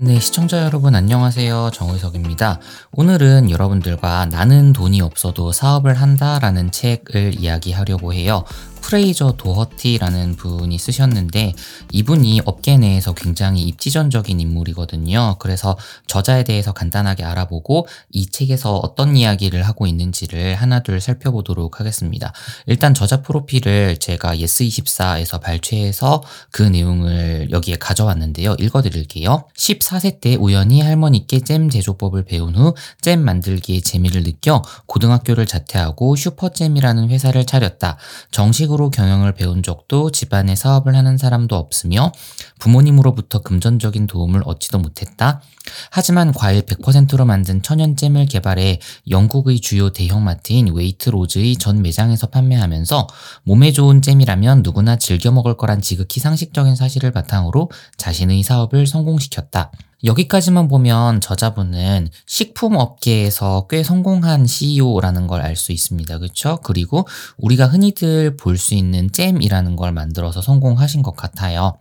네, 시청자 여러분 안녕하세요. 정의석입니다. 오늘은 여러분들과 나는 돈이 없어도 사업을 한다라는 책을 이야기하려고 해요. 프레이저 도허티라는 분이 쓰셨는데 이분이 업계 내에서 굉장히 입지전적인 인물이거든요. 그래서 저자에 대해서 간단하게 알아보고 이 책에서 어떤 이야기를 하고 있는지를 하나둘 살펴보도록 하겠습니다. 일단 저자 프로필을 제가 예스24에서 발췌해서 그 내용을 여기에 가져왔는데요. 읽어드릴게요. 14세 때 우연히 할머니께 잼 제조법을 배운 후 잼 만들기에 재미를 느껴 고등학교를 자퇴하고 슈퍼잼이라는 회사를 차렸다. 정식으로 사업으로 경영을 배운 적도 집안에 사업을 하는 사람도 없으며 부모님으로부터 금전적인 도움을 얻지도 못했다. 하지만 과일 100%로 만든 천연잼을 개발해 영국의 주요 대형마트인 웨이트로즈의 전 매장에서 판매하면서 몸에 좋은 잼이라면 누구나 즐겨 먹을 거란 지극히 상식적인 사실을 바탕으로 자신의 사업을 성공시켰다. 여기까지만 보면 저자분은 식품 업계에서 꽤 성공한 CEO라는 걸 알 수 있습니다. 그렇죠? 그리고 우리가 흔히들 볼 수 있는 잼이라는 걸 만들어서 성공하신 것 같아요.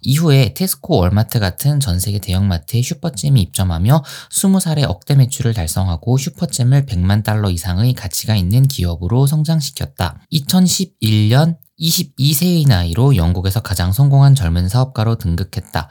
이후에 테스코, 월마트 같은 전 세계 대형마트에 슈퍼잼이 입점하며 20살에 억대 매출을 달성하고 슈퍼잼을 100만 달러 이상의 가치가 있는 기업으로 성장시켰다. 2011년 22세의 나이로 영국에서 가장 성공한 젊은 사업가로 등극했다.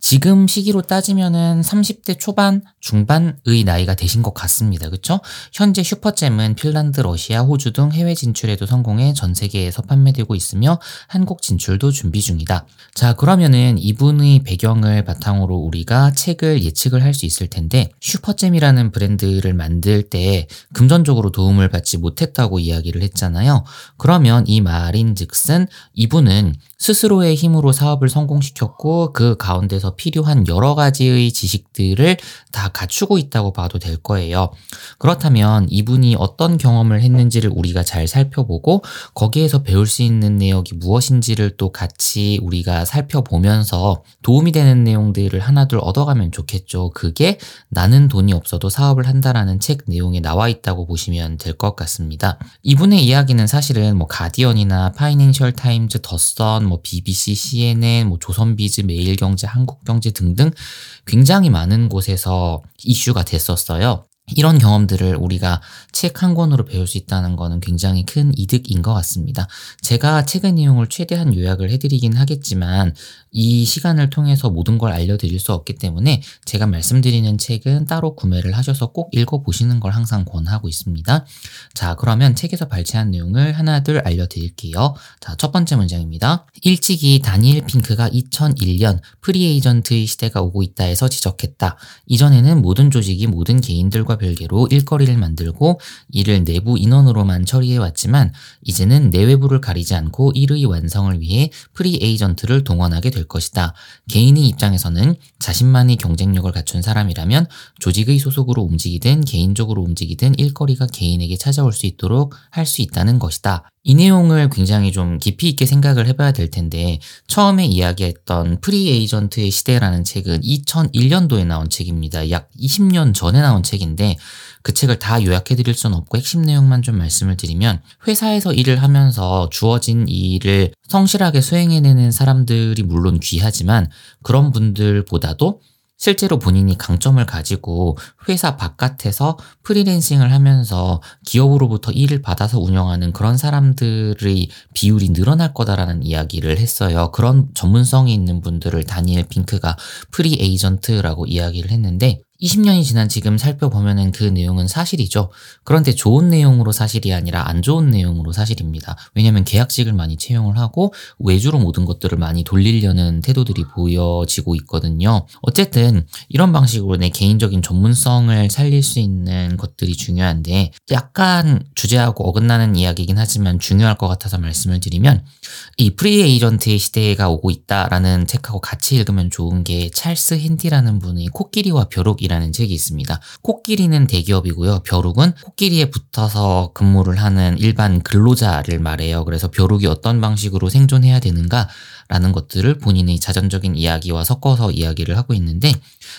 지금 시기로 따지면은 30대 초반, 중반의 나이가 되신 것 같습니다. 그쵸? 현재 슈퍼잼은 핀란드, 러시아, 호주 등 해외 진출에도 성공해 전 세계에서 판매되고 있으며 한국 진출도 준비 중이다. 자, 그러면은 이분의 배경을 바탕으로 우리가 책을 예측을 할 수 있을 텐데 슈퍼잼이라는 브랜드를 만들 때 금전적으로 도움을 받지 못했다고 이야기를 했잖아요. 그러면 이 말인 즉슨 이분은 스스로의 힘으로 사업을 성공시켰고 그 가운데서 필요한 여러 가지의 지식들을 다 갖추고 있다고 봐도 될 거예요. 그렇다면 이분이 어떤 경험을 했는지를 우리가 잘 살펴보고 거기에서 배울 수 있는 내용이 무엇인지를 또 같이 우리가 살펴보면서 도움이 되는 내용들을 하나둘 얻어가면 좋겠죠. 그게 나는 돈이 없어도 사업을 한다라는 책 내용에 나와 있다고 보시면 될 것 같습니다. 이분의 이야기는 사실은 뭐 가디언이나 파이낸셜 타임즈, 더선, 뭐 BBC, CNN, 뭐 조선비즈, 매일경제, 한국경제 등등 굉장히 많은 곳에서 이슈가 됐었어요. 이런 경험들을 우리가 책 한 권으로 배울 수 있다는 것은 굉장히 큰 이득인 것 같습니다. 제가 책의 내용을 최대한 요약을 해드리긴 하겠지만 이 시간을 통해서 모든 걸 알려드릴 수 없기 때문에 제가 말씀드리는 책은 따로 구매를 하셔서 꼭 읽어보시는 걸 항상 권하고 있습니다. 자, 그러면 책에서 발췌한 내용을 하나둘 알려드릴게요. 자, 첫 번째 문장입니다. 일찍이 다니엘 핑크가 2001년 free agent의 시대가 오고 있다에서 지적했다. 이전에는 모든 조직이 모든 개인들과 별개로 일거리를 만들고 이를 내부 인원으로만 처리해 왔지만 이제는 내외부를 가리지 않고 일의 완성을 위해 free agent를 동원하게 될 것이다. 개인의 입장에서는 자신만의 경쟁력을 갖춘 사람이라면 조직의 소속으로 움직이든 개인적으로 움직이든 일거리가 개인에게 찾아올 수 있도록 할 수 있다는 것이다. 이 내용을 굉장히 좀 깊이 있게 생각을 해봐야 될 텐데 처음에 이야기했던 free agent의 시대라는 책은 2001년도에 나온 책입니다. 약 20년 전에 나온 책인데 그 책을 다 요약해 드릴 수는 없고 핵심 내용만 좀 말씀을 드리면 회사에서 일을 하면서 주어진 일을 성실하게 수행해내는 사람들이 물론 귀하지만 그런 분들보다도 실제로 본인이 강점을 가지고 회사 바깥에서 freelancing을 하면서 기업으로부터 일을 받아서 운영하는 그런 사람들의 비율이 늘어날 거다라는 이야기를 했어요. 그런 전문성이 있는 분들을 다니엘 핑크가 free agent라고 이야기를 했는데 20년이 지난 지금 살펴보면은 그 내용은 사실이죠. 그런데 좋은 내용으로 사실이 아니라 안 좋은 내용으로 사실입니다. 왜냐면 계약직을 많이 채용을 하고 외주로 모든 것들을 많이 돌리려는 태도들이 보여지고 있거든요. 어쨌든 이런 방식으로 내 개인적인 전문성을 살릴 수 있는 것들이 중요한데 약간 주제하고 어긋나는 이야기이긴 하지만 중요할 것 같아서 말씀을 드리면 이 프리 에이전트의 시대가 오고 있다라는 책하고 같이 읽으면 좋은 게 찰스 핸디라는 분의 코끼리와 벼룩이 이라는 책이 있습니다. 코끼리는 대기업이고요. 벼룩은 코끼리에 붙어서 근무를 하는 일반 근로자를 말해요. 그래서 벼룩이 어떤 방식으로 생존해야 되는가 라는 것들을 본인의 자전적인 이야기와 섞어서 이야기를 하고 있는데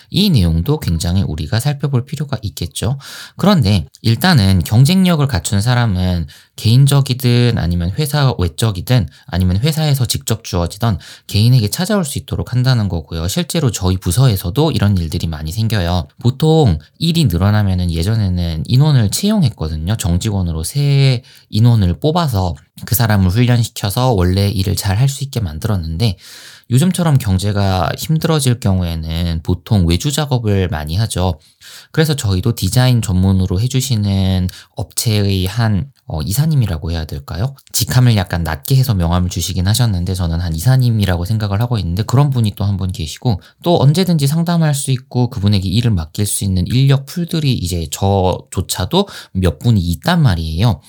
이 내용도 굉장히 우리가 살펴볼 필요가 있겠죠. 그런데 일단은 경쟁력을 갖춘 사람은 개인적이든 아니면 회사 외적이든 아니면 회사에서 직접 주어지던 개인에게 찾아올 수 있도록 한다는 거고요. 실제로 저희 부서에서도 이런 일들이 많이 생겨요. 보통 일이 늘어나면은 예전에는 인원을 채용했거든요. 정직원으로 새 인원을 뽑아서 그 사람을 훈련시켜서 원래 일을 잘 할 수 있게 만들었는데 요즘처럼 경제가 힘들어질 경우에는 보통 외주 작업을 많이 하죠. 그래서 저희도 디자인 전문으로 해주시는 업체의 한 어, 이사님이라고 해야 될까요? 직함을 약간 낮게 해서 명함을 주시긴 하셨는데 저는 한 이사님이라고 생각을 하고 있는데 그런 분이 또 한 분 계시고 또 언제든지 상담할 수 있고 그분에게 일을 맡길 수 있는 인력 풀들이 이제 저조차도 몇 분이 있단 말이에요.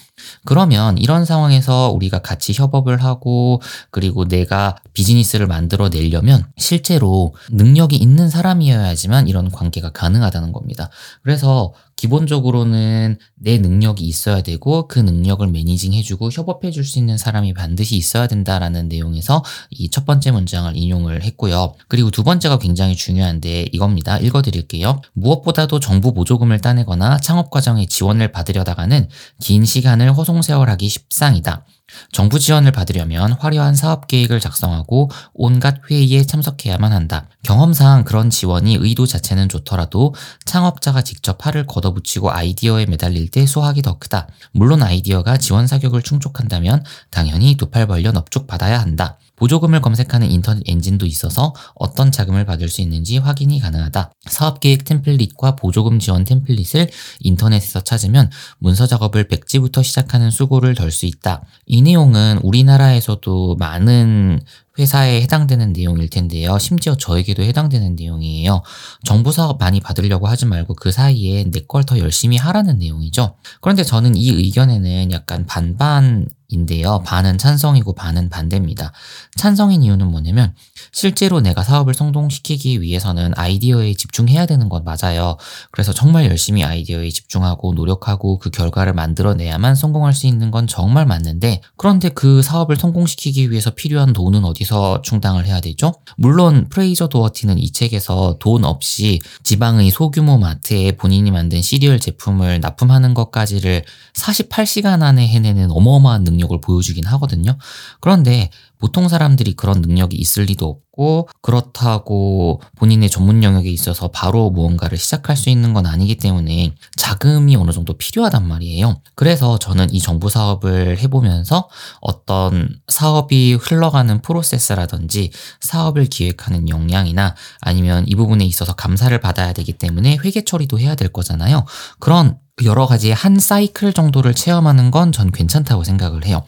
그러면 이런 상황에서 우리가 같이 협업을 하고 그리고 내가 비즈니스를 만들어 내려면 실제로 능력이 있는 사람이어야지만 이런 관계가 가능하다는 겁니다. 그래서 기본적으로는 내 능력이 있어야 되고 그 능력을 매니징 해주고 협업해 줄 수 있는 사람이 반드시 있어야 된다라는 내용에서 이 첫 번째 문장을 인용을 했고요. 그리고 두 번째가 굉장히 중요한데 이겁니다. 읽어 드릴게요. 무엇보다도 정부 보조금을 따내거나 창업 과정에 지원을 받으려다가는 긴 시간을 허송세월하기 십상이다. 정부 지원을 받으려면 화려한 사업 계획을 작성하고 온갖 회의에 참석해야만 한다. 경험상 그런 지원이 의도 자체는 좋더라도 창업자가 직접 팔을 걷어붙이고 아이디어에 매달릴 때 수확이 더 크다. 물론 아이디어가 지원 사격을 충족한다면 당연히 두 팔 벌려 넙죽 받아야 한다. 보조금을 검색하는 인터넷 엔진도 있어서 어떤 자금을 받을 수 있는지 확인이 가능하다. 사업계획 템플릿과 보조금 지원 템플릿을 인터넷에서 찾으면 문서 작업을 백지부터 시작하는 수고를 덜 수 있다. 이 내용은 우리나라에서도 많은 회사에 해당되는 내용일 텐데요. 심지어 저에게도 해당되는 내용이에요. 정부 사업 많이 받으려고 하지 말고 그 사이에 내 걸 더 열심히 하라는 내용이죠. 그런데 저는 이 의견에는 약간 반반 인데요. 반은 찬성이고 반은 반대입니다. 찬성인 이유는 뭐냐면 실제로 내가 사업을 성공시키기 위해서는 아이디어에 집중해야 되는 건 맞아요. 그래서 정말 열심히 아이디어에 집중하고 노력하고 그 결과를 만들어내야만 성공할 수 있는 건 정말 맞는데 그런데 그 사업을 성공시키기 위해서 필요한 돈은 어디서 충당을 해야 되죠? 물론 프레이저 도어티는 이 책에서 돈 없이 지방의 소규모 마트에 본인이 만든 시리얼 제품을 납품하는 것까지를 48시간 안에 해내는 어마어마한 능력 능력을 보여주긴 하거든요. 그런데 보통 사람들이 그런 능력이 있을 리도 없고 그렇다고 본인의 전문 영역에 있어서 바로 무언가를 시작할 수 있는 건 아니기 때문에 자금이 어느 정도 필요하단 말이에요. 그래서 저는 이 정부 사업을 해보면서 어떤 사업이 흘러가는 프로세스라든지 사업을 기획하는 역량이나 아니면 이 부분에 있어서 감사를 받아야 되기 때문에 회계 처리도 해야 될 거잖아요. 그런 여러 가지 한 사이클 정도를 체험하는 건 전 괜찮다고 생각을 해요.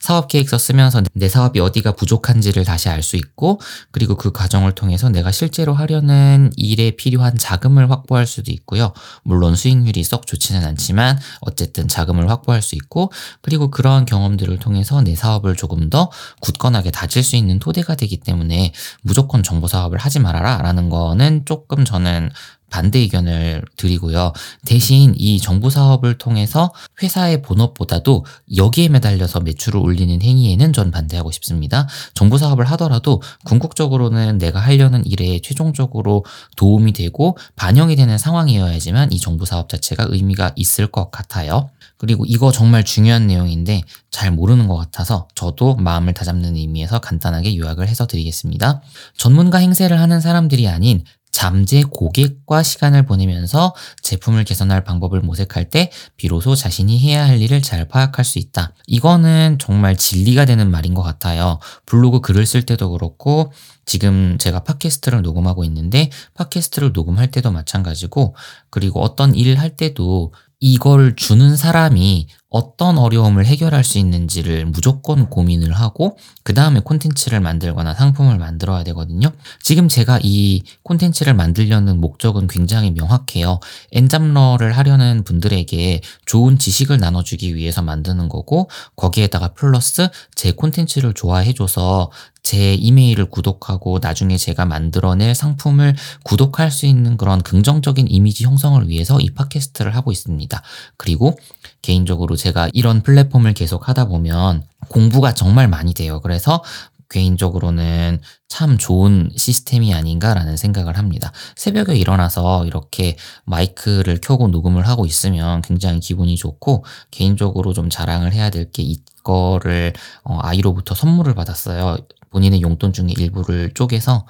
사업 계획서 쓰면서 내 사업이 어디가 부족한지를 다시 알 수 있고, 그리고 그 과정을 통해서 내가 실제로 하려는 일에 필요한 자금을 확보할 수도 있고요. 물론 수익률이 썩 좋지는 않지만, 어쨌든 자금을 확보할 수 있고, 그리고 그러한 경험들을 통해서 내 사업을 조금 더 굳건하게 다질 수 있는 토대가 되기 때문에 무조건 정보 사업을 하지 말아라 라는 거는 조금 저는 반대 의견을 드리고요. 대신 이 정부 사업을 통해서 회사의 본업보다도 여기에 매달려서 매출을 올리는 행위에는 전 반대하고 싶습니다. 정부 사업을 하더라도 궁극적으로는 내가 하려는 일에 최종적으로 도움이 되고 반영이 되는 상황이어야지만 이 정부 사업 자체가 의미가 있을 것 같아요. 그리고 이거 정말 중요한 내용인데 잘 모르는 것 같아서 저도 마음을 다잡는 의미에서 간단하게 요약을 해서 드리겠습니다. 전문가 행세를 하는 사람들이 아닌 잠재 고객과 시간을 보내면서 제품을 개선할 방법을 모색할 때 비로소 자신이 해야 할 일을 잘 파악할 수 있다. 이거는 정말 진리가 되는 말인 것 같아요. 블로그 글을 쓸 때도 그렇고 지금 제가 팟캐스트를 녹음하고 있는데 팟캐스트를 녹음할 때도 마찬가지고 그리고 어떤 일을 할 때도 이걸 주는 사람이 어떤 어려움을 해결할 수 있는지를 무조건 고민을 하고 그 다음에 콘텐츠를 만들거나 상품을 만들어야 되거든요. 지금 제가 이 콘텐츠를 만들려는 목적은 굉장히 명확해요. 엔잡러를 하려는 분들에게 좋은 지식을 나눠주기 위해서 만드는 거고 거기에다가 플러스 제 콘텐츠를 좋아해줘서 제 이메일을 구독하고 나중에 제가 만들어낼 상품을 구독할 수 있는 그런 긍정적인 이미지 형성을 위해서 이 팟캐스트를 하고 있습니다. 그리고 개인적으로 제가 이런 플랫폼을 계속 하다 보면 공부가 정말 많이 돼요. 그래서 개인적으로는 참 좋은 시스템이 아닌가라는 생각을 합니다. 새벽에 일어나서 이렇게 마이크를 켜고 녹음을 하고 있으면 굉장히 기분이 좋고 개인적으로 좀 자랑을 해야 될 게 이거를 어, 아이로부터 선물을 받았어요. 본인의 용돈 중에 일부를 쪼개서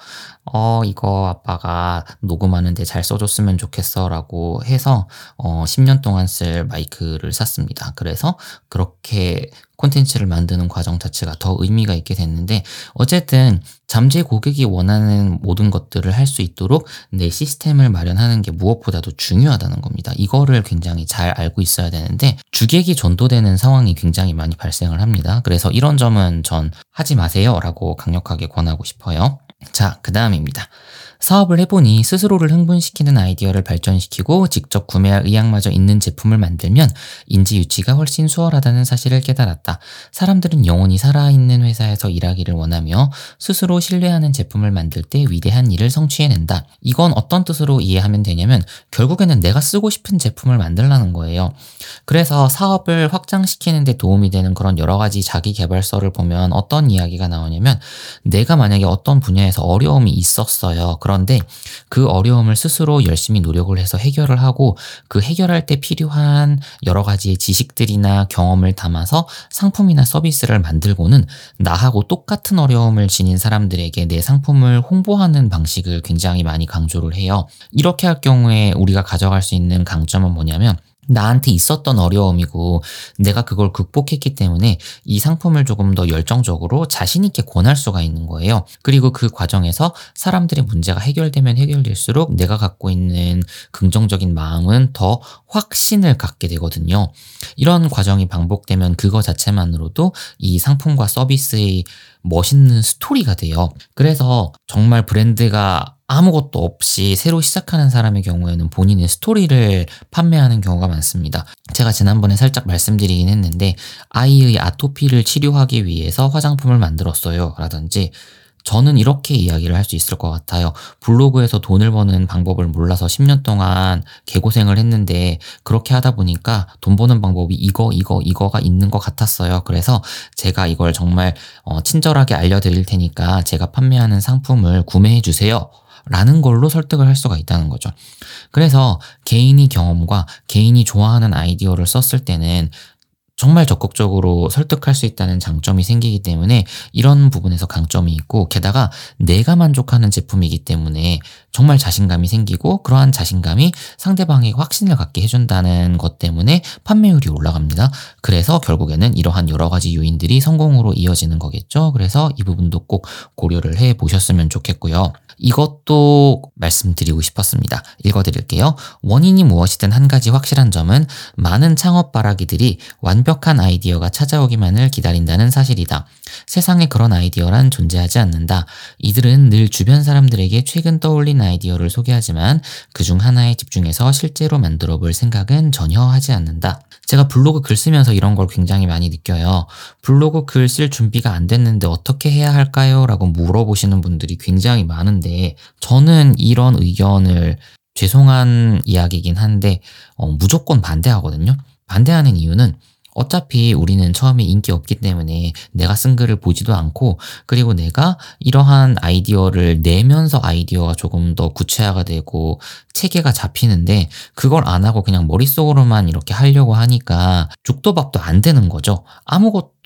어 이거 아빠가 녹음하는데 잘 써줬으면 좋겠어라고 해서 어 10년 동안 쓸 마이크를 샀습니다. 그래서 그렇게 콘텐츠를 만드는 과정 자체가 더 의미가 있게 됐는데 어쨌든 잠재 고객이 원하는 모든 것들을 할 수 있도록 내 시스템을 마련하는 게 무엇보다도 중요하다는 겁니다. 이거를 굉장히 잘 알고 있어야 되는데 주객이 전도되는 상황이 굉장히 많이 발생을 합니다. 그래서 이런 점은 전 하지 마세요라고 강력하게 권하고 싶어요. 자, 그 다음입니다. 사업을 해보니 스스로를 흥분시키는 아이디어를 발전시키고 직접 구매할 의향마저 있는 제품을 만들면 인지 유치가 훨씬 수월하다는 사실을 깨달았다. 사람들은 영원히 살아있는 회사에서 일하기를 원하며 스스로 신뢰하는 제품을 만들 때 위대한 일을 성취해낸다. 이건 어떤 뜻으로 이해하면 되냐면 결국에는 내가 쓰고 싶은 제품을 만들라는 거예요. 그래서 사업을 확장시키는데 도움이 되는 그런 여러 가지 자기 개발서를 보면 어떤 이야기가 나오냐면 내가 만약에 어떤 분야에서 어려움이 있었어요. 그런데 그 어려움을 스스로 열심히 노력을 해서 해결을 하고 그 해결할 때 필요한 여러 가지의 지식들이나 경험을 담아서 상품이나 서비스를 만들고는 나하고 똑같은 어려움을 지닌 사람들에게 내 상품을 홍보하는 방식을 굉장히 많이 강조를 해요. 이렇게 할 경우에 우리가 가져갈 수 있는 강점은 뭐냐면 나한테 있었던 어려움이고 내가 그걸 극복했기 때문에 이 상품을 조금 더 열정적으로 자신 있게 권할 수가 있는 거예요. 그리고 그 과정에서 사람들의 문제가 해결되면 해결될수록 내가 갖고 있는 긍정적인 마음은 더 확신을 갖게 되거든요. 이런 과정이 반복되면 그거 자체만으로도 이 상품과 서비스의 멋있는 스토리가 돼요. 그래서 정말 브랜드가 아무것도 없이 새로 시작하는 사람의 경우에는 본인의 스토리를 판매하는 경우가 많습니다. 제가 지난번에 살짝 말씀드리긴 했는데 아이의 아토피를 치료하기 위해서 화장품을 만들었어요. 라든지 저는 이렇게 이야기를 할 수 있을 것 같아요. 블로그에서 돈을 버는 방법을 몰라서 10년 동안 개고생을 했는데 그렇게 하다 보니까 돈 버는 방법이 이거, 이거, 이거가 있는 것 같았어요. 그래서 제가 이걸 정말 어, 친절하게 알려드릴 테니까 제가 판매하는 상품을 구매해 주세요. 라는 걸로 설득을 할 수가 있다는 거죠. 그래서 개인이 경험과 개인이 좋아하는 아이디어를 썼을 때는 정말 적극적으로 설득할 수 있다는 장점이 생기기 때문에 이런 부분에서 강점이 있고 게다가 내가 만족하는 제품이기 때문에 정말 자신감이 생기고 그러한 자신감이 상대방에게 확신을 갖게 해준다는 것 때문에 판매율이 올라갑니다. 그래서 결국에는 이러한 여러 가지 요인들이 성공으로 이어지는 거겠죠. 그래서 이 부분도 꼭 고려를 해 보셨으면 좋겠고요. 이것도 말씀드리고 싶었습니다. 읽어드릴게요. 원인이 무엇이든 한 가지 확실한 점은 많은 창업 바라기들이 완벽 한 아이디어가 찾아오기만을 기다린다는 사실이다. 세상에 그런 아이디어란 존재하지 않는다. 이들은 늘 주변 사람들에게 최근 떠올린 아이디어를 소개하지만 그 중 하나에 집중해서 실제로 만들어 볼 생각은 전혀 하지 않는다. 제가 블로그 글 쓰면서 이런 걸 굉장히 많이 느껴요. 블로그 글 쓸 준비가 안 됐는데 어떻게 해야 할까요? 라고 물어보시는 분들이 굉장히 많은데 저는 이런 의견을 죄송한 이야기긴 한데 어, 무조건 반대하거든요. 반대하는 이유는 어차피 우리는 처음에 인기 없기 때문에 내가 쓴 글을 보지도 않고 그리고 내가 이러한 아이디어를 내면서 아이디어가 조금 더 구체화가 되고 체계가 잡히는데 그걸 안 하고 그냥 머릿속으로만 이렇게 하려고 하니까 죽도 밥도 안 되는 거죠. 아무것도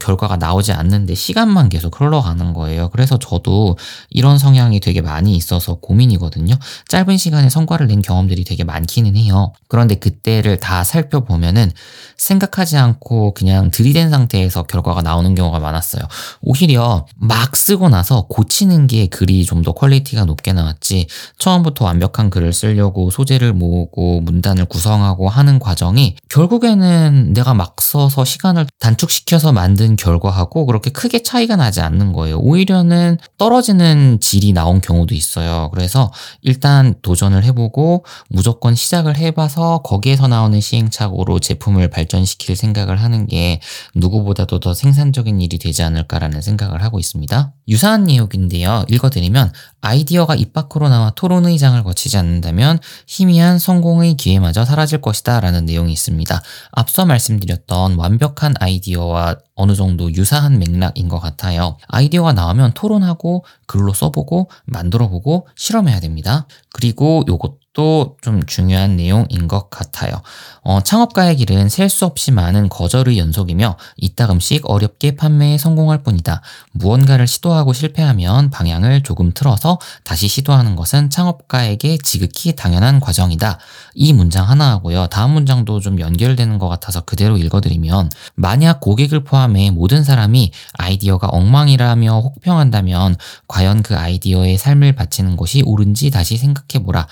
결과가 나오지 않는데 시간만 계속 흘러가는 거예요. 그래서 저도 이런 성향이 되게 많이 있어서 고민이거든요. 짧은 시간에 성과를 낸 경험들이 되게 많기는 해요. 그런데 그때를 다 살펴보면은 생각하지 않고 그냥 들이댄 상태에서 결과가 나오는 경우가 많았어요. 오히려 막 쓰고 나서 고치는 게 글이 좀 더 퀄리티가 높게 나왔지 처음부터 완벽한 글을 쓰려고 소재를 모으고 문단을 구성하고 하는 과정이 결국에는 내가 막 써서 시간을 단축시켜서 만든 결과하고 그렇게 크게 차이가 나지 않는 거예요. 오히려는 떨어지는 질이 나온 경우도 있어요. 그래서 일단 도전을 해보고 무조건 시작을 해봐서 거기에서 나오는 시행착오로 제품을 발전시킬 생각을 하는 게 누구보다도 더 생산적인 일이 되지 않을까라는 생각을 하고 있습니다. 유사한 내용인데요. 읽어드리면 아이디어가 입 밖으로 나와 토론의 장을 거치지 않는다면 희미한 성공의 기회마저 사라질 것이다 라는 내용이 있습니다. 앞서 말씀드렸던 완벽한 아이디어와 어느 정도 유사한 맥락인 것 같아요. 아이디어가 나오면 토론하고 글로 써보고 만들어보고 실험해야 됩니다. 그리고 요것 또좀 중요한 내용인 것 같아요. 어, 창업가의 길은 셀 수 없이 많은 거절의 연속이며 이따금씩 어렵게 판매에 성공할 뿐이다. 무언가를 시도하고 실패하면 방향을 조금 틀어서 다시 시도하는 것은 창업가에게 지극히 당연한 과정이다. 이 문장 하나 하고요. 다음 문장도 좀 연결되는 것 같아서 그대로 읽어드리면 만약 고객을 포함해 모든 사람이 아이디어가 엉망이라며 혹평한다면 과연 그 아이디어에 삶을 바치는 것이 옳은지 다시 생각해보라.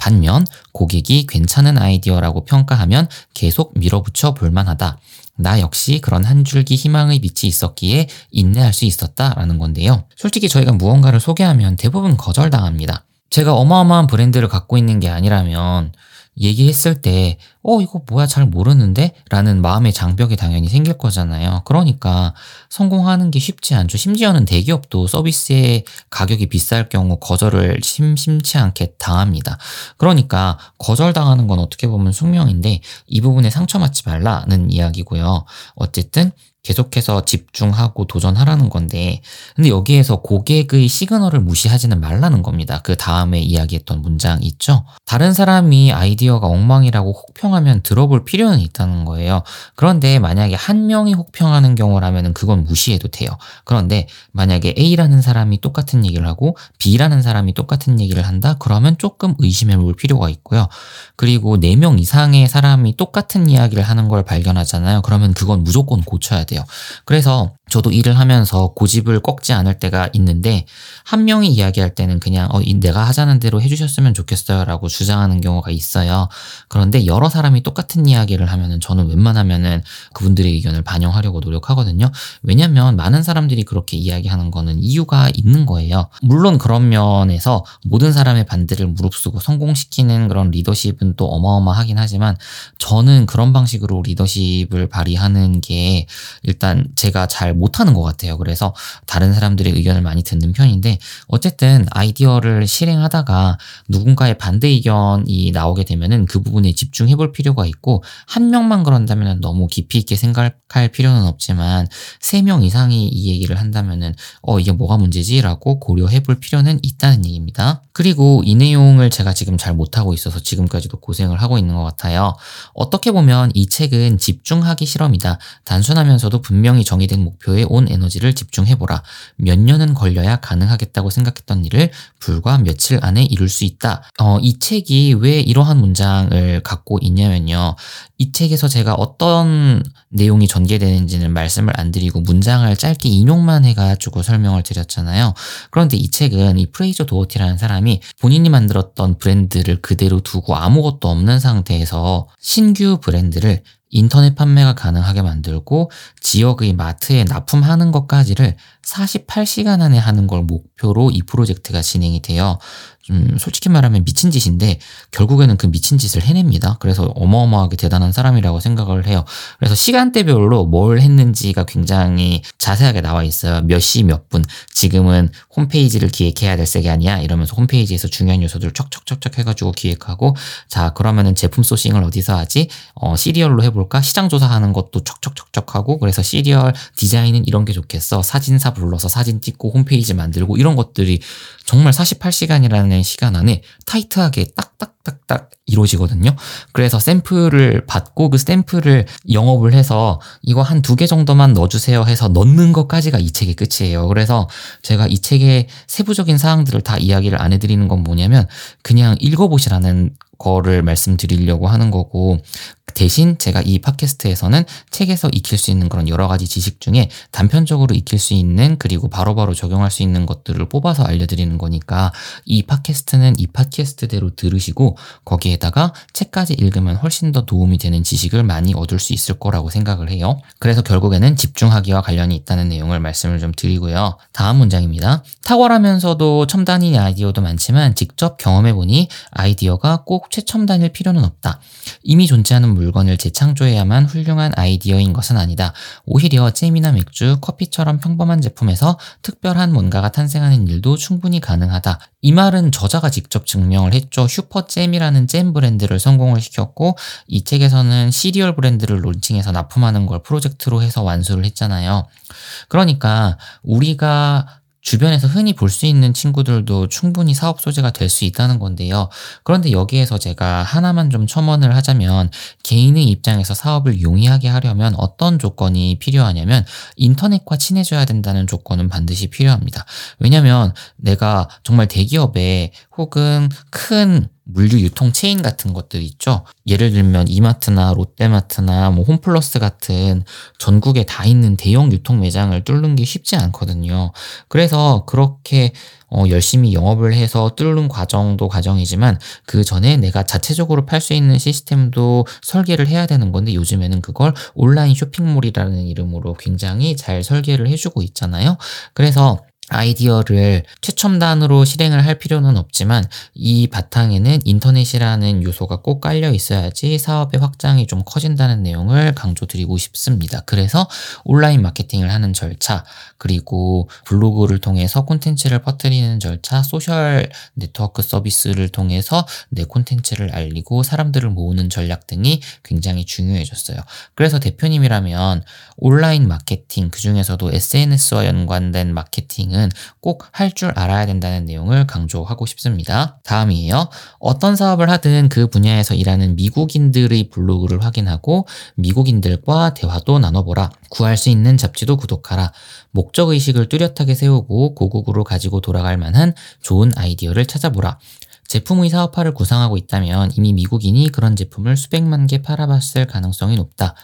반면 고객이 괜찮은 아이디어라고 평가하면 계속 밀어붙여 볼만하다. 나 역시 그런 한 줄기 희망의 빛이 있었기에 인내할 수 있었다라는 건데요. 솔직히 저희가 무언가를 소개하면 대부분 거절당합니다. 제가 어마어마한 브랜드를 갖고 있는 게 아니라면 얘기했을 때, 어, 이거 뭐야, 잘 모르는데? 라는 마음의 장벽이 당연히 생길 거잖아요. 그러니까 성공하는 게 쉽지 않죠. 심지어는 대기업도 서비스의 가격이 비쌀 경우 거절을 심심치 않게 당합니다. 그러니까 거절당하는 건 어떻게 보면 숙명인데 이 부분에 상처받지 말라는 이야기고요. 어쨌든 계속해서 집중하고 도전하라는 건데, 근데 여기에서 고객의 시그널을 무시하지는 말라는 겁니다. 그 다음에 이야기했던 문장 있죠? 다른 사람이 아이디어가 엉망이라고 혹평하면 들어볼 필요는 있다는 거예요. 그런데 만약에 한 명이 혹평하는 경우라면 그건 무시해도 돼요. 그런데 만약에 A라는 사람이 똑같은 얘기를 하고 B라는 사람이 똑같은 얘기를 한다? 그러면 조금 의심해 볼 필요가 있고요. 그리고 4명 이상의 사람이 똑같은 이야기를 하는 걸 발견하잖아요. 그러면 그건 무조건 고쳐야 돼요. 돼요. 그래서 저도 일을 하면서 고집을 꺾지 않을 때가 있는데 한 명이 이야기할 때는 그냥 어, 내가 하자는 대로 해주셨으면 좋겠어요라고 주장하는 경우가 있어요. 그런데 여러 사람이 똑같은 이야기를 하면은 저는 웬만하면은 그분들의 의견을 반영하려고 노력하거든요. 왜냐하면 많은 사람들이 그렇게 이야기하는 거는 이유가 있는 거예요. 물론 그런 면에서 모든 사람의 반대를 무릅쓰고 성공시키는 그런 리더십은 또 어마어마하긴 하지만 저는 그런 방식으로 리더십을 발휘하는 게 일단 제가 잘 못하는 것 같아요. 그래서 다른 사람들의 의견을 많이 듣는 편인데 어쨌든 아이디어를 실행하다가 누군가의 반대 의견이 나오게 되면은 그 부분에 집중해 볼 필요가 있고 한 명만 그런다면 너무 깊이 있게 생각할 필요는 없지만 세 명 이상이 이 얘기를 한다면은 어 이게 뭐가 문제지라고 고려해 볼 필요는 있다는 얘기입니다. 그리고 이 내용을 제가 지금 잘 못하고 있어서 지금까지도 고생을 하고 있는 것 같아요. 어떻게 보면 이 책은 집중하기 실험이다. 단순하면서도 분명히 정의된 목표 에 온 에너지를 집중해보라. 몇 년은 걸려야 가능하겠다고 생각했던 일을 불과 며칠 안에 이룰 수 있다. 어, 이 책이 왜 이러한 문장을 갖고 있냐면요. 이 책에서 제가 어떤 내용이 전개되는지는 말씀을 안 드리고 문장을 짧게 인용만 해가지고 설명을 드렸잖아요. 그런데 이 책은 이 프레이저 도어티라는 사람이 본인이 만들었던 브랜드를 그대로 두고 아무것도 없는 상태에서 신규 브랜드를 인터넷 판매가 가능하게 만들고 지역의 마트에 납품하는 것까지를 48시간 안에 하는 걸 목표로 이 프로젝트가 진행이 돼요. 좀 솔직히 말하면 미친 짓인데 결국에는 그 미친 짓을 해냅니다. 그래서 어마어마하게 대단한 사람이라고 생각을 해요. 그래서 시간대별로 뭘 했는지가 굉장히 자세하게 나와 있어요. 몇 시 몇 분. 지금은 홈페이지를 기획해야 될 시간이야. 이러면서 홈페이지에서 중요한 요소들을 척척척척 해가지고 기획하고 자 그러면은 제품 소싱을 어디서 하지? 어, 시리얼로 해볼까? 시장 조사하는 것도 척척척척 하고 그래서 시리얼 디자인은 이런 게 좋겠어. 사진사 불러서 사진 찍고 홈페이지 만들고 이런 것들이 정말 48시간이라는 시간 안에 타이트하게 딱딱딱딱 이루어지거든요. 그래서 샘플을 받고 그 샘플을 영업을 해서 이거 한 두 개 정도만 넣어주세요 해서 넣는 것까지가 이 책의 끝이에요. 그래서 제가 이 책의 세부적인 사항들을 다 이야기를 안 해드리는 건 뭐냐면 그냥 읽어보시라는 거를 말씀드리려고 하는 거고 대신 제가 이 팟캐스트에서는 책에서 익힐 수 있는 그런 여러 가지 지식 중에 단편적으로 익힐 수 있는 그리고 바로바로 바로 적용할 수 있는 것들을 뽑아서 알려드리는 거니까 이 팟캐스트는 이 팟캐스트대로 들으시고 거기에다가 책까지 읽으면 훨씬 더 도움이 되는 지식을 많이 얻을 수 있을 거라고 생각을 해요. 그래서 결국에는 집중하기와 관련이 있다는 내용을 말씀을 좀 드리고요. 다음 문장입니다. 탁월하면서도 첨단인 아이디어도 많지만 직접 경험해보니 아이디어가 꼭 최첨단일 필요는 없다. 이미 존재하는 물건을 재창조해야만 훌륭한 아이디어인 것은 아니다. 오히려 잼이나 맥주, 커피처럼 평범한 제품에서 특별한 뭔가가 탄생하는 일도 충분히 가능하다. 이 말은 저자가 직접 증명을 했죠. 슈퍼잼이라는 잼 브랜드를 성공을 시켰고 이 책에서는 시리얼 브랜드를 론칭해서 납품하는 걸 프로젝트로 해서 완수를 했잖아요. 그러니까 우리가 주변에서 흔히 볼 수 있는 친구들도 충분히 사업 소재가 될 수 있다는 건데요. 그런데 여기에서 제가 하나만 좀 첨언을 하자면 개인의 입장에서 사업을 용이하게 하려면 어떤 조건이 필요하냐면 인터넷과 친해져야 된다는 조건은 반드시 필요합니다. 왜냐면 내가 정말 대기업에 혹은 큰 물류 유통 체인 같은 것들 있죠. 예를 들면 이마트나 롯데마트나 뭐 홈플러스 같은 전국에 다 있는 대형 유통 매장을 뚫는 게 쉽지 않거든요. 그래서 그렇게 어, 열심히 영업을 해서 뚫는 과정도 과정이지만 그 전에 내가 자체적으로 팔 수 있는 시스템도 설계를 해야 되는 건데 요즘에는 그걸 온라인 쇼핑몰이라는 이름으로 굉장히 잘 설계를 해주고 있잖아요. 그래서 아이디어를 최첨단으로 실행을 할 필요는 없지만 이 바탕에는 인터넷이라는 요소가 꼭 깔려 있어야지 사업의 확장이 좀 커진다는 내용을 강조드리고 싶습니다. 그래서 온라인 마케팅을 하는 절차, 그리고 블로그를 통해서 콘텐츠를 퍼뜨리는 절차, 소셜 네트워크 서비스를 통해서 내 콘텐츠를 알리고 사람들을 모으는 전략 등이 굉장히 중요해졌어요. 그래서 대표님이라면 온라인 마케팅, 그 중에서도 SNS와 연관된 마케팅은 부분은 꼭할 줄 알아야 된다는 내용을 강조하고 싶습니다. 다음이에요. 어떤 사업을 하든 그 분야에서 일하는 미국인들의 블로그를 확인하고 미국인들과 대화도 나눠보라. 구할 수 있는 잡지도 구독하라. 목적의식을 뚜렷하게 세우고 고국으로 가지고 돌아갈 만한 좋은 아이디어를 찾아보라. 제품의 사업화를 구상하고 있다면 이미 미국인이 그런 제품을 수백만 개 팔아봤을 가능성이 높다.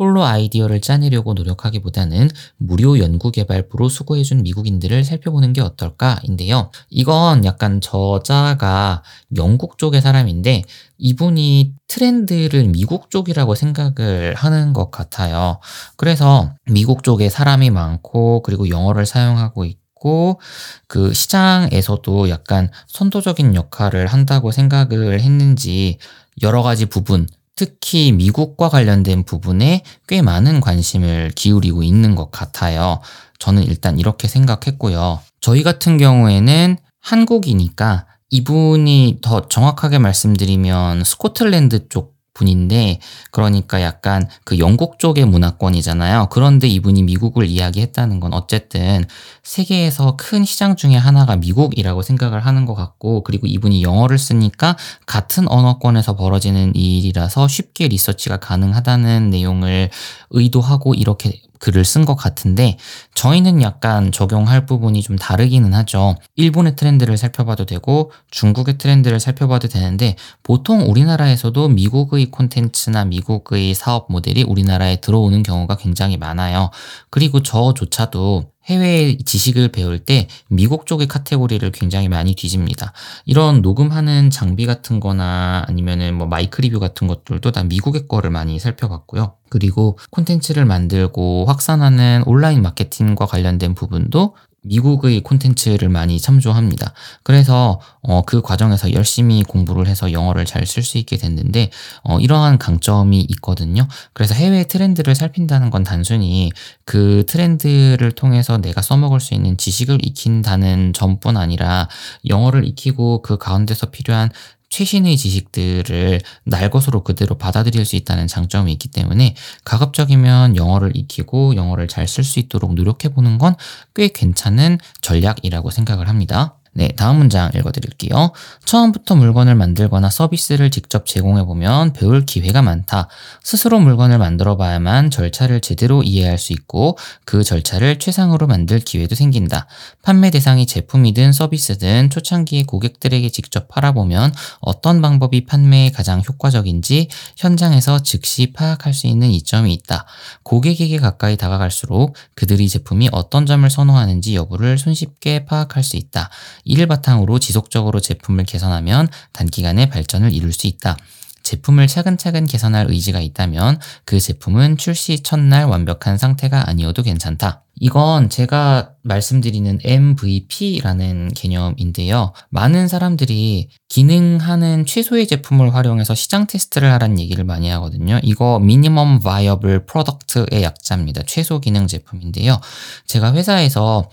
홀로 아이디어를 짜내려고 노력하기보다는 무료 연구개발부로 수고해준 미국인들을 살펴보는 게 어떨까인데요. 이건 약간 저자가 영국 쪽의 사람인데 이분이 트렌드를 미국 쪽이라고 생각을 하는 것 같아요. 그래서 미국 쪽에 사람이 많고 그리고 영어를 사용하고 있고 그 시장에서도 약간 선도적인 역할을 한다고 생각을 했는지 여러 가지 부분 특히 미국과 관련된 부분에 꽤 많은 관심을 기울이고 있는 것 같아요. 저는 일단 이렇게 생각했고요. 저희 같은 경우에는 한국이니까 이분이 더 정확하게 말씀드리면 스코틀랜드 쪽 분인데 그러니까 약간 그 영국 쪽의 문화권이잖아요. 그런데 이분이 미국을 이야기했다는 건 어쨌든 세계에서 큰 시장 중에 하나가 미국이라고 생각을 하는 것 같고 그리고 이분이 영어를 쓰니까 같은 언어권에서 벌어지는 일이라서 쉽게 리서치가 가능하다는 내용을 의도하고 이렇게 글을 쓴 것 같은데 저희는 약간 적용할 부분이 좀 다르기는 하죠. 일본의 트렌드를 살펴봐도 되고 중국의 트렌드를 살펴봐도 되는데 보통 우리나라에서도 미국의 콘텐츠나 미국의 사업 모델이 우리나라에 들어오는 경우가 굉장히 많아요. 그리고 저조차도 해외 지식을 배울 때 미국 쪽의 카테고리를 굉장히 많이 뒤집니다. 이런 녹음하는 장비 같은 거나 아니면은 뭐 마이크 리뷰 같은 것들도 다 미국의 거를 많이 살펴봤고요. 그리고 콘텐츠를 만들고 확산하는 온라인 마케팅 과 관련된 부분도 미국의 콘텐츠를 많이 참조합니다. 그래서 어, 그 과정에서 열심히 공부를 해서 영어를 잘 쓸 수 있게 됐는데 어, 이러한 강점이 있거든요. 그래서 해외 트렌드를 살핀다는 건 단순히 그 트렌드를 통해서 내가 써먹을 수 있는 지식을 익힌다는 점뿐 아니라 영어를 익히고 그 가운데서 필요한 최신의 지식들을 날 것으로 그대로 받아들일 수 있다는 장점이 있기 때문에 가급적이면 영어를 익히고 영어를 잘 쓸 수 있도록 노력해보는 건 꽤 괜찮은 전략이라고 생각을 합니다. 네, 다음 문장 읽어드릴게요. 처음부터 물건을 만들거나 서비스를 직접 제공해보면 배울 기회가 많다. 스스로 물건을 만들어 봐야만 절차를 제대로 이해할 수 있고 그 절차를 최상으로 만들 기회도 생긴다. 판매 대상이 제품이든 서비스든 초창기에 고객들에게 직접 팔아보면 어떤 방법이 판매에 가장 효과적인지 현장에서 즉시 파악할 수 있는 이점이 있다. 고객에게 가까이 다가갈수록 그들이 제품이 어떤 점을 선호하는지 여부를 손쉽게 파악할 수 있다. 이를 바탕으로 지속적으로 제품을 개선하면 단기간에 발전을 이룰 수 있다. 제품을 차근차근 개선할 의지가 있다면 그 제품은 출시 첫날 완벽한 상태가 아니어도 괜찮다. 이건 제가 말씀드리는 MVP라는 개념인데요. 많은 사람들이 기능하는 최소의 제품을 활용해서 시장 테스트를 하라는 얘기를 많이 하거든요. 이거 Minimum Viable Product의 약자입니다. 최소 기능 제품인데요. 제가 회사에서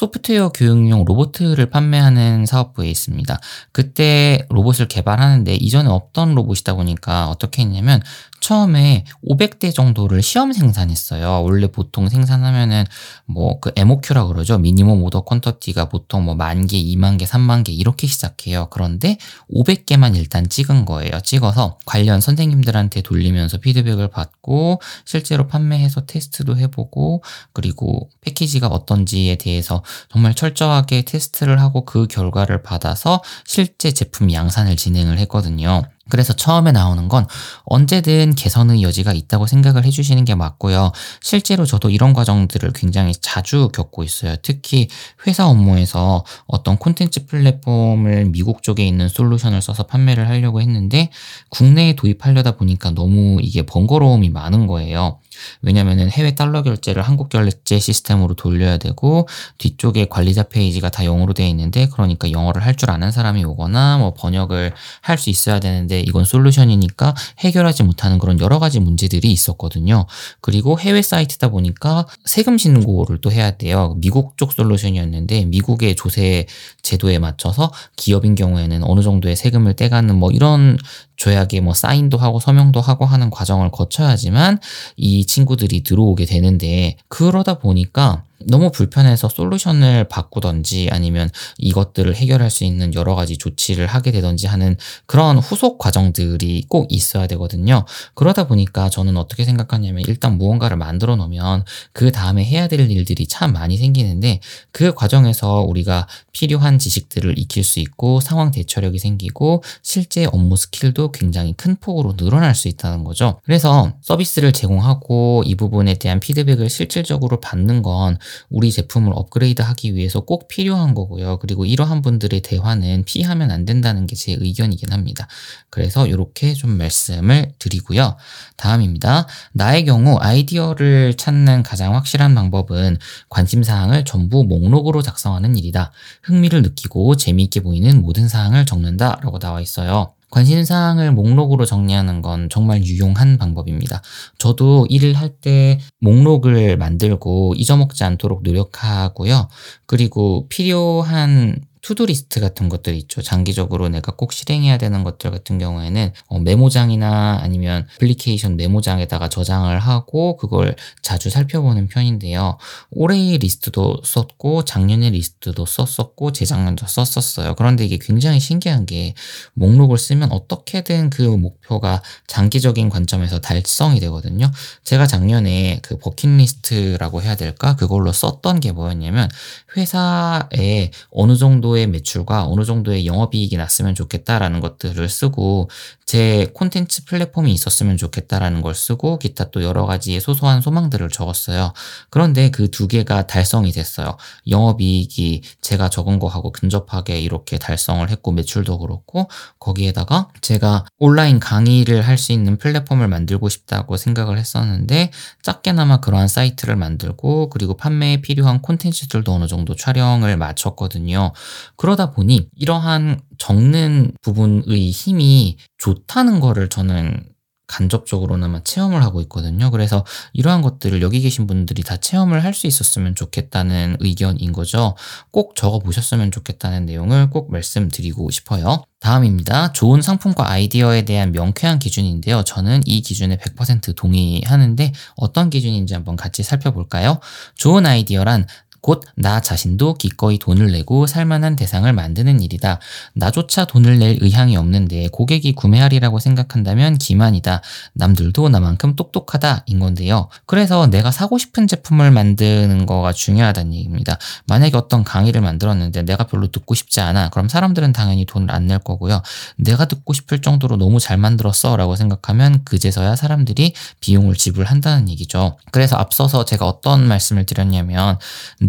소프트웨어 교육용 로봇을 판매하는 사업부에 있습니다. 그때 로봇을 개발하는데 이전에 없던 로봇이다 보니까 어떻게 했냐면 처음에 500대 정도를 시험 생산했어요. 원래 보통 생산하면은 뭐 그 MOQ라 그러죠. 미니멈 오더 퀀터티가 보통 뭐 만 개, 2만 개, 3만 개 이렇게 시작해요. 그런데 500개만 일단 찍은 거예요. 찍어서 관련 선생님들한테 돌리면서 피드백을 받고 실제로 판매해서 테스트도 해보고 그리고 패키지가 어떤지에 대해서 정말 철저하게 테스트를 하고 그 결과를 받아서 실제 제품 양산을 진행을 했거든요. 그래서 처음에 나오는 건 언제든 개선의 여지가 있다고 생각을 해주시는 게 맞고요. 실제로 저도 이런 과정들을 굉장히 자주 겪고 있어요. 특히 회사 업무에서 어떤 콘텐츠 플랫폼을 미국 쪽에 있는 솔루션을 써서 판매를 하려고 했는데 국내에 도입하려다 보니까 너무 이게 번거로움이 많은 거예요. 왜냐면은 해외 달러 결제를 한국 결제 시스템으로 돌려야 되고 뒤쪽에 관리자 페이지가 다 영어로 되어 있는데 그러니까 영어를 할 줄 아는 사람이 오거나 뭐 번역을 할 수 있어야 되는데 이건 솔루션이니까 해결하지 못하는 그런 여러 가지 문제들이 있었거든요. 그리고 해외 사이트다 보니까 세금 신고를 또 해야 돼요. 미국 쪽 솔루션이었는데 미국의 조세 제도에 맞춰서 기업인 경우에는 어느 정도의 세금을 떼가는 뭐 이런 조약에 뭐 사인도 하고 서명도 하고 하는 과정을 거쳐야지만 이 친구들이 들어오게 되는데 그러다 보니까 너무 불편해서 솔루션을 바꾸던지 아니면 이것들을 해결할 수 있는 여러 가지 조치를 하게 되던지 하는 그런 후속 과정들이 꼭 있어야 되거든요. 그러다 보니까 저는 어떻게 생각하냐면 일단 무언가를 만들어 놓으면 그 다음에 해야 될 일들이 참 많이 생기는데 그 과정에서 우리가 필요한 지식들을 익힐 수 있고 상황 대처력이 생기고 실제 업무 스킬도 굉장히 큰 폭으로 늘어날 수 있다는 거죠. 그래서 서비스를 제공하고 이 부분에 대한 피드백을 실질적으로 받는 건 우리 제품을 업그레이드 하기 위해서 꼭 필요한 거고요. 그리고 이러한 분들의 대화는 피하면 안 된다는 게 제 의견이긴 합니다. 그래서 이렇게 좀 말씀을 드리고요. 다음입니다. 나의 경우 아이디어를 찾는 가장 확실한 방법은 관심 사항을 전부 목록으로 작성하는 일이다. 흥미를 느끼고 재미있게 보이는 모든 사항을 적는다. 라고 나와 있어요. 관심사항을 목록으로 정리하는 건 정말 유용한 방법입니다. 저도 일을 할 때 목록을 만들고 잊어먹지 않도록 노력하고요. 그리고 필요한 to-do list 같은 것들 있죠. 장기적으로 내가 꼭 실행해야 되는 것들 같은 경우에는 어, 메모장이나 아니면 애플리케이션 메모장에다가 저장을 하고 그걸 자주 살펴보는 편인데요. 올해의 리스트도 썼고 작년의 리스트도 썼었고 재작년도 썼었어요. 그런데 이게 굉장히 신기한 게 목록을 쓰면 어떻게든 그 목표가 장기적인 관점에서 달성이 되거든요. 제가 작년에 그 버킷리스트라고 해야 될까? 그걸로 썼던 게 뭐였냐면 회사에 어느 정도 의 매출과 어느 정도의 영업이익이 났으면 좋겠다라는 것들을 쓰고 제 콘텐츠 플랫폼이 있었으면 좋겠다라는 걸 쓰고 기타 또 여러 가지의 소소한 소망들을 적었어요. 그런데 그 두 개가 달성이 됐어요. 영업이익이 제가 적은 거하고 근접하게 이렇게 달성을 했고 매출도 그렇고 거기에다가 제가 온라인 강의를 할 수 있는 플랫폼을 만들고 싶다고 생각을 했었는데 작게나마 그러한 사이트를 만들고 그리고 판매에 필요한 콘텐츠들도 어느 정도 촬영을 마쳤거든요. 그러다 보니 이러한 적는 부분의 힘이 좋다는 거를 저는 간접적으로나마 체험을 하고 있거든요. 그래서 이러한 것들을 여기 계신 분들이 다 체험을 할 수 있었으면 좋겠다는 의견인 거죠. 꼭 적어 보셨으면 좋겠다는 내용을 꼭 말씀드리고 싶어요. 다음입니다. 좋은 상품과 아이디어에 대한 명쾌한 기준인데요. 저는 이 기준에 100% 동의하는데 어떤 기준인지 한번 같이 살펴볼까요? 좋은 아이디어란 곧 나 자신도 기꺼이 돈을 내고 살만한 대상을 만드는 일이다. 나조차 돈을 낼 의향이 없는데 고객이 구매하리라고 생각한다면 기만이다. 남들도 나만큼 똑똑하다. 인 건데요. 그래서 내가 사고 싶은 제품을 만드는 거가 중요하다는 얘기입니다. 만약에 어떤 강의를 만들었는데 내가 별로 듣고 싶지 않아. 그럼 사람들은 당연히 돈을 안 낼 거고요. 내가 듣고 싶을 정도로 너무 잘 만들었어. 라고 생각하면 그제서야 사람들이 비용을 지불한다는 얘기죠. 그래서 앞서서 제가 어떤 말씀을 드렸냐면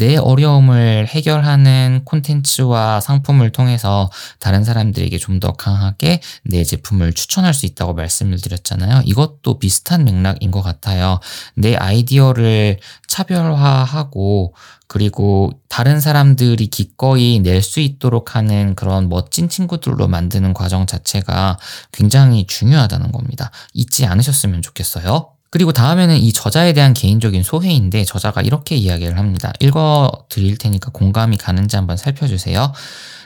내 어려움을 해결하는 콘텐츠와 상품을 통해서 다른 사람들에게 좀 더 강하게 내 제품을 추천할 수 있다고 말씀을 드렸잖아요. 이것도 비슷한 맥락인 것 같아요. 내 아이디어를 차별화하고 그리고 다른 사람들이 기꺼이 낼 수 있도록 하는 그런 멋진 친구들로 만드는 과정 자체가 굉장히 중요하다는 겁니다. 잊지 않으셨으면 좋겠어요. 그리고 다음에는 이 저자에 대한 개인적인 소회인데 저자가 이렇게 이야기를 합니다. 읽어 드릴 테니까 공감이 가는지 한번 살펴주세요.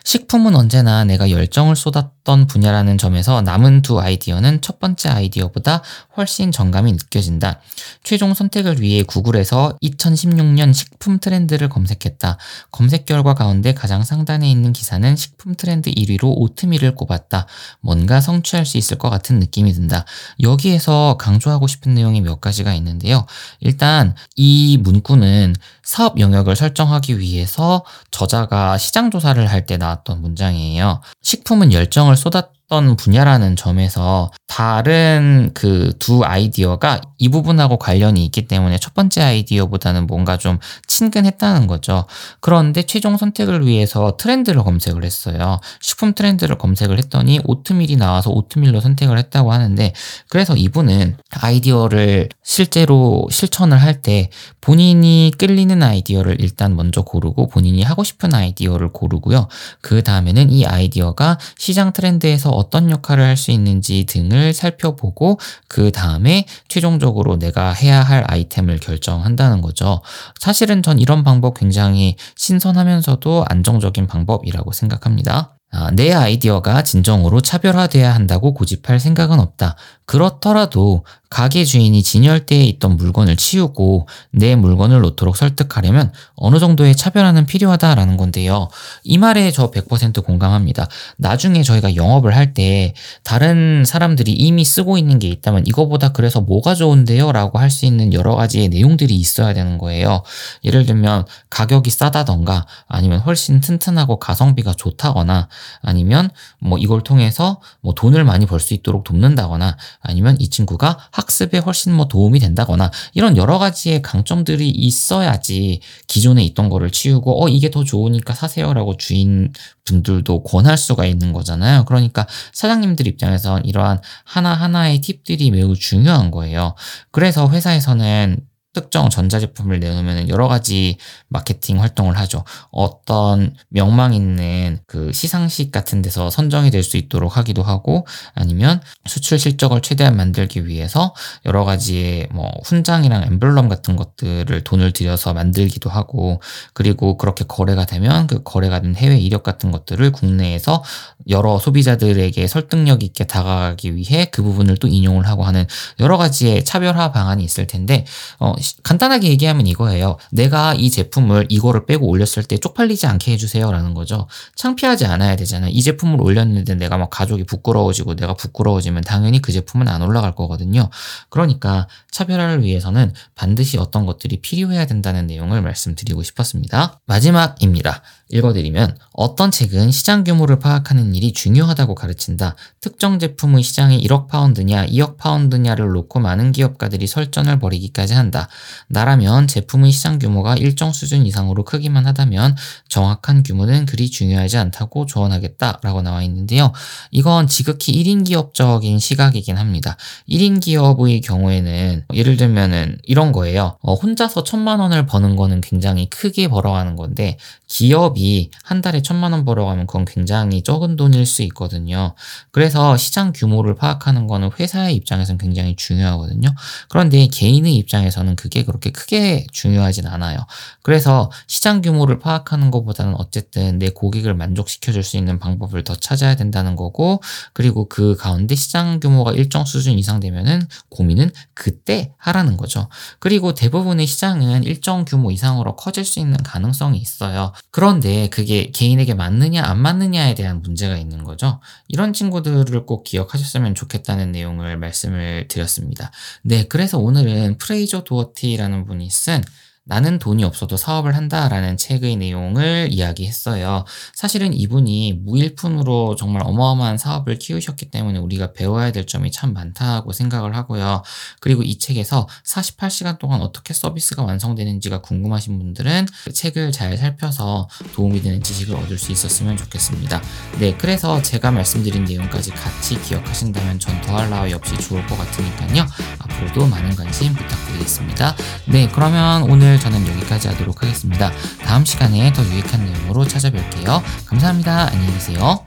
식품은 언제나 내가 열정을 쏟았던 분야라는 점에서 남은 두 아이디어는 첫 번째 아이디어보다 훨씬 정감이 느껴진다. 최종 선택을 위해 구글에서 2016년 식품 트렌드를 검색했다. 검색 결과 가운데 가장 상단에 있는 기사는 식품 트렌드 1위로 오트밀을 꼽았다. 뭔가 성취할 수 있을 것 같은 느낌이 든다. 여기에서 강조하고 싶은 내용이 몇 가지가 있는데요. 일단 이 문구는 사업 영역을 설정하기 위해서 저자가 시장 조사를 할때 나 왔던 문장이에요. 식품은 열정을 쏟았 던 분야라는 점에서 다른 그 두 아이디어가 이 부분하고 관련이 있기 때문에 첫 번째 아이디어보다는 뭔가 좀 친근했다는 거죠. 그런데 최종 선택을 위해서 트렌드를 검색을 했어요. 식품 트렌드를 검색을 했더니 오트밀이 나와서 오트밀로 선택을 했다고 하는데 그래서 이분은 아이디어를 실제로 실천을 할 때 본인이 끌리는 아이디어를 일단 먼저 고르고 본인이 하고 싶은 아이디어를 고르고요. 그 다음에는 이 아이디어가 시장 트렌드에서 어떤 역할을 할 수 있는지 등을 살펴보고 그 다음에 최종적으로 내가 해야 할 아이템을 결정한다는 거죠. 사실은 전 이런 방법 굉장히 신선하면서도 안정적인 방법이라고 생각합니다. 아, 내 아이디어가 진정으로 차별화돼야 한다고 고집할 생각은 없다. 그렇더라도 가게 주인이 진열대에 있던 물건을 치우고 내 물건을 놓도록 설득하려면 어느 정도의 차별화는 필요하다라는 건데요. 이 말에 저 100% 공감합니다. 나중에 저희가 영업을 할 때 다른 사람들이 이미 쓰고 있는 게 있다면 이거보다 그래서 뭐가 좋은데요? 라고 할 수 있는 여러 가지의 내용들이 있어야 되는 거예요. 예를 들면 가격이 싸다던가 아니면 훨씬 튼튼하고 가성비가 좋다거나 아니면 뭐 이걸 통해서 뭐 돈을 많이 벌 수 있도록 돕는다거나 아니면 이 친구가 학습에 훨씬 뭐 도움이 된다거나 이런 여러 가지의 강점들이 있어야지 기존에 있던 거를 치우고 어 이게 더 좋으니까 사세요라고 주인 분들도 권할 수가 있는 거잖아요. 그러니까 사장님들 입장에선 이러한 하나하나의 팁들이 매우 중요한 거예요. 그래서 회사에서는 특정 전자제품을 내놓으면 여러 가지 마케팅 활동을 하죠. 어떤 명망 있는 그 시상식 같은 데서 선정이 될 수 있도록 하기도 하고 아니면 수출 실적을 최대한 만들기 위해서 여러 가지의 뭐 훈장이랑 엠블럼 같은 것들을 돈을 들여서 만들기도 하고 그리고 그렇게 거래가 되면 그 거래가 된 해외 이력 같은 것들을 국내에서 여러 소비자들에게 설득력 있게 다가가기 위해 그 부분을 또 인용을 하고 하는 여러 가지의 차별화 방안이 있을 텐데 어, 간단하게 얘기하면 이거예요. 내가 이 제품을 이거를 빼고 올렸을 때 쪽팔리지 않게 해주세요라는 거죠. 창피하지 않아야 되잖아요. 이 제품을 올렸는데 내가 막 가족이 부끄러워지고 내가 부끄러워지면 당연히 그 제품은 안 올라갈 거거든요. 그러니까 차별화를 위해서는 반드시 어떤 것들이 필요해야 된다는 내용을 말씀드리고 싶었습니다. 마지막입니다. 읽어드리면 어떤 책은 시장 규모를 파악하는 일이 중요하다고 가르친다. 특정 제품의 시장이 1억 파운드냐 2억 파운드냐를 놓고 많은 기업가들이 설전을 벌이기까지 한다. 나라면 제품의 시장 규모가 일정 수준 이상으로 크기만 하다면 정확한 규모는 그리 중요하지 않다고 조언하겠다라고 나와 있는데요. 이건 지극히 1인 기업적인 시각이긴 합니다. 1인 기업의 경우에는 예를 들면은 이런 거예요. 어, 혼자서 천만 원을 버는 거는 굉장히 크게 벌어가는 건데 기업이 한 달에 천만 원 벌어가면 그건 굉장히 적은 돈일 수 있거든요. 그래서 시장 규모를 파악하는 거는 회사의 입장에서는 굉장히 중요하거든요. 그런데 개인의 입장에서는 그게 그렇게 크게 중요하진 않아요. 그래서 시장 규모를 파악하는 것보다는 어쨌든 내 고객을 만족시켜 줄 수 있는 방법을 더 찾아야 된다는 거고, 그리고 그 가운데 시장 규모가 일정 수준 이상 되면은 고민은 그때 하라는 거죠. 그리고 대부분의 시장은 일정 규모 이상으로 커질 수 있는 가능성이 있어요. 그런데 그게 개인에게 맞느냐 안 맞느냐에 대한 문제가 있는 거죠. 이런 친구들을 꼭 기억하셨으면 좋겠다는 내용을 말씀을 드렸습니다. 네, 그래서 오늘은 프레이저 도어 티라는 분이 쓴 나는 돈이 없어도 사업을 한다라는 책의 내용을 이야기했어요. 사실은 이분이 무일푼으로 정말 어마어마한 사업을 키우셨기 때문에 우리가 배워야 될 점이 참 많다고 생각을 하고요. 그리고 이 책에서 48시간 동안 어떻게 서비스가 완성되는지가 궁금하신 분들은 그 책을 잘 살펴서 도움이 되는 지식을 얻을 수 있었으면 좋겠습니다. 네, 그래서 제가 말씀드린 내용까지 같이 기억하신다면 전 더할 나위 없이 좋을 것 같으니까요. 앞으로도 많은 관심 부탁드리겠습니다. 네, 그러면 오늘 저는 여기까지 하도록 하겠습니다. 다음 시간에 더 유익한 내용으로 찾아뵐게요. 감사합니다. 안녕히 계세요.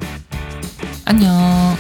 안녕.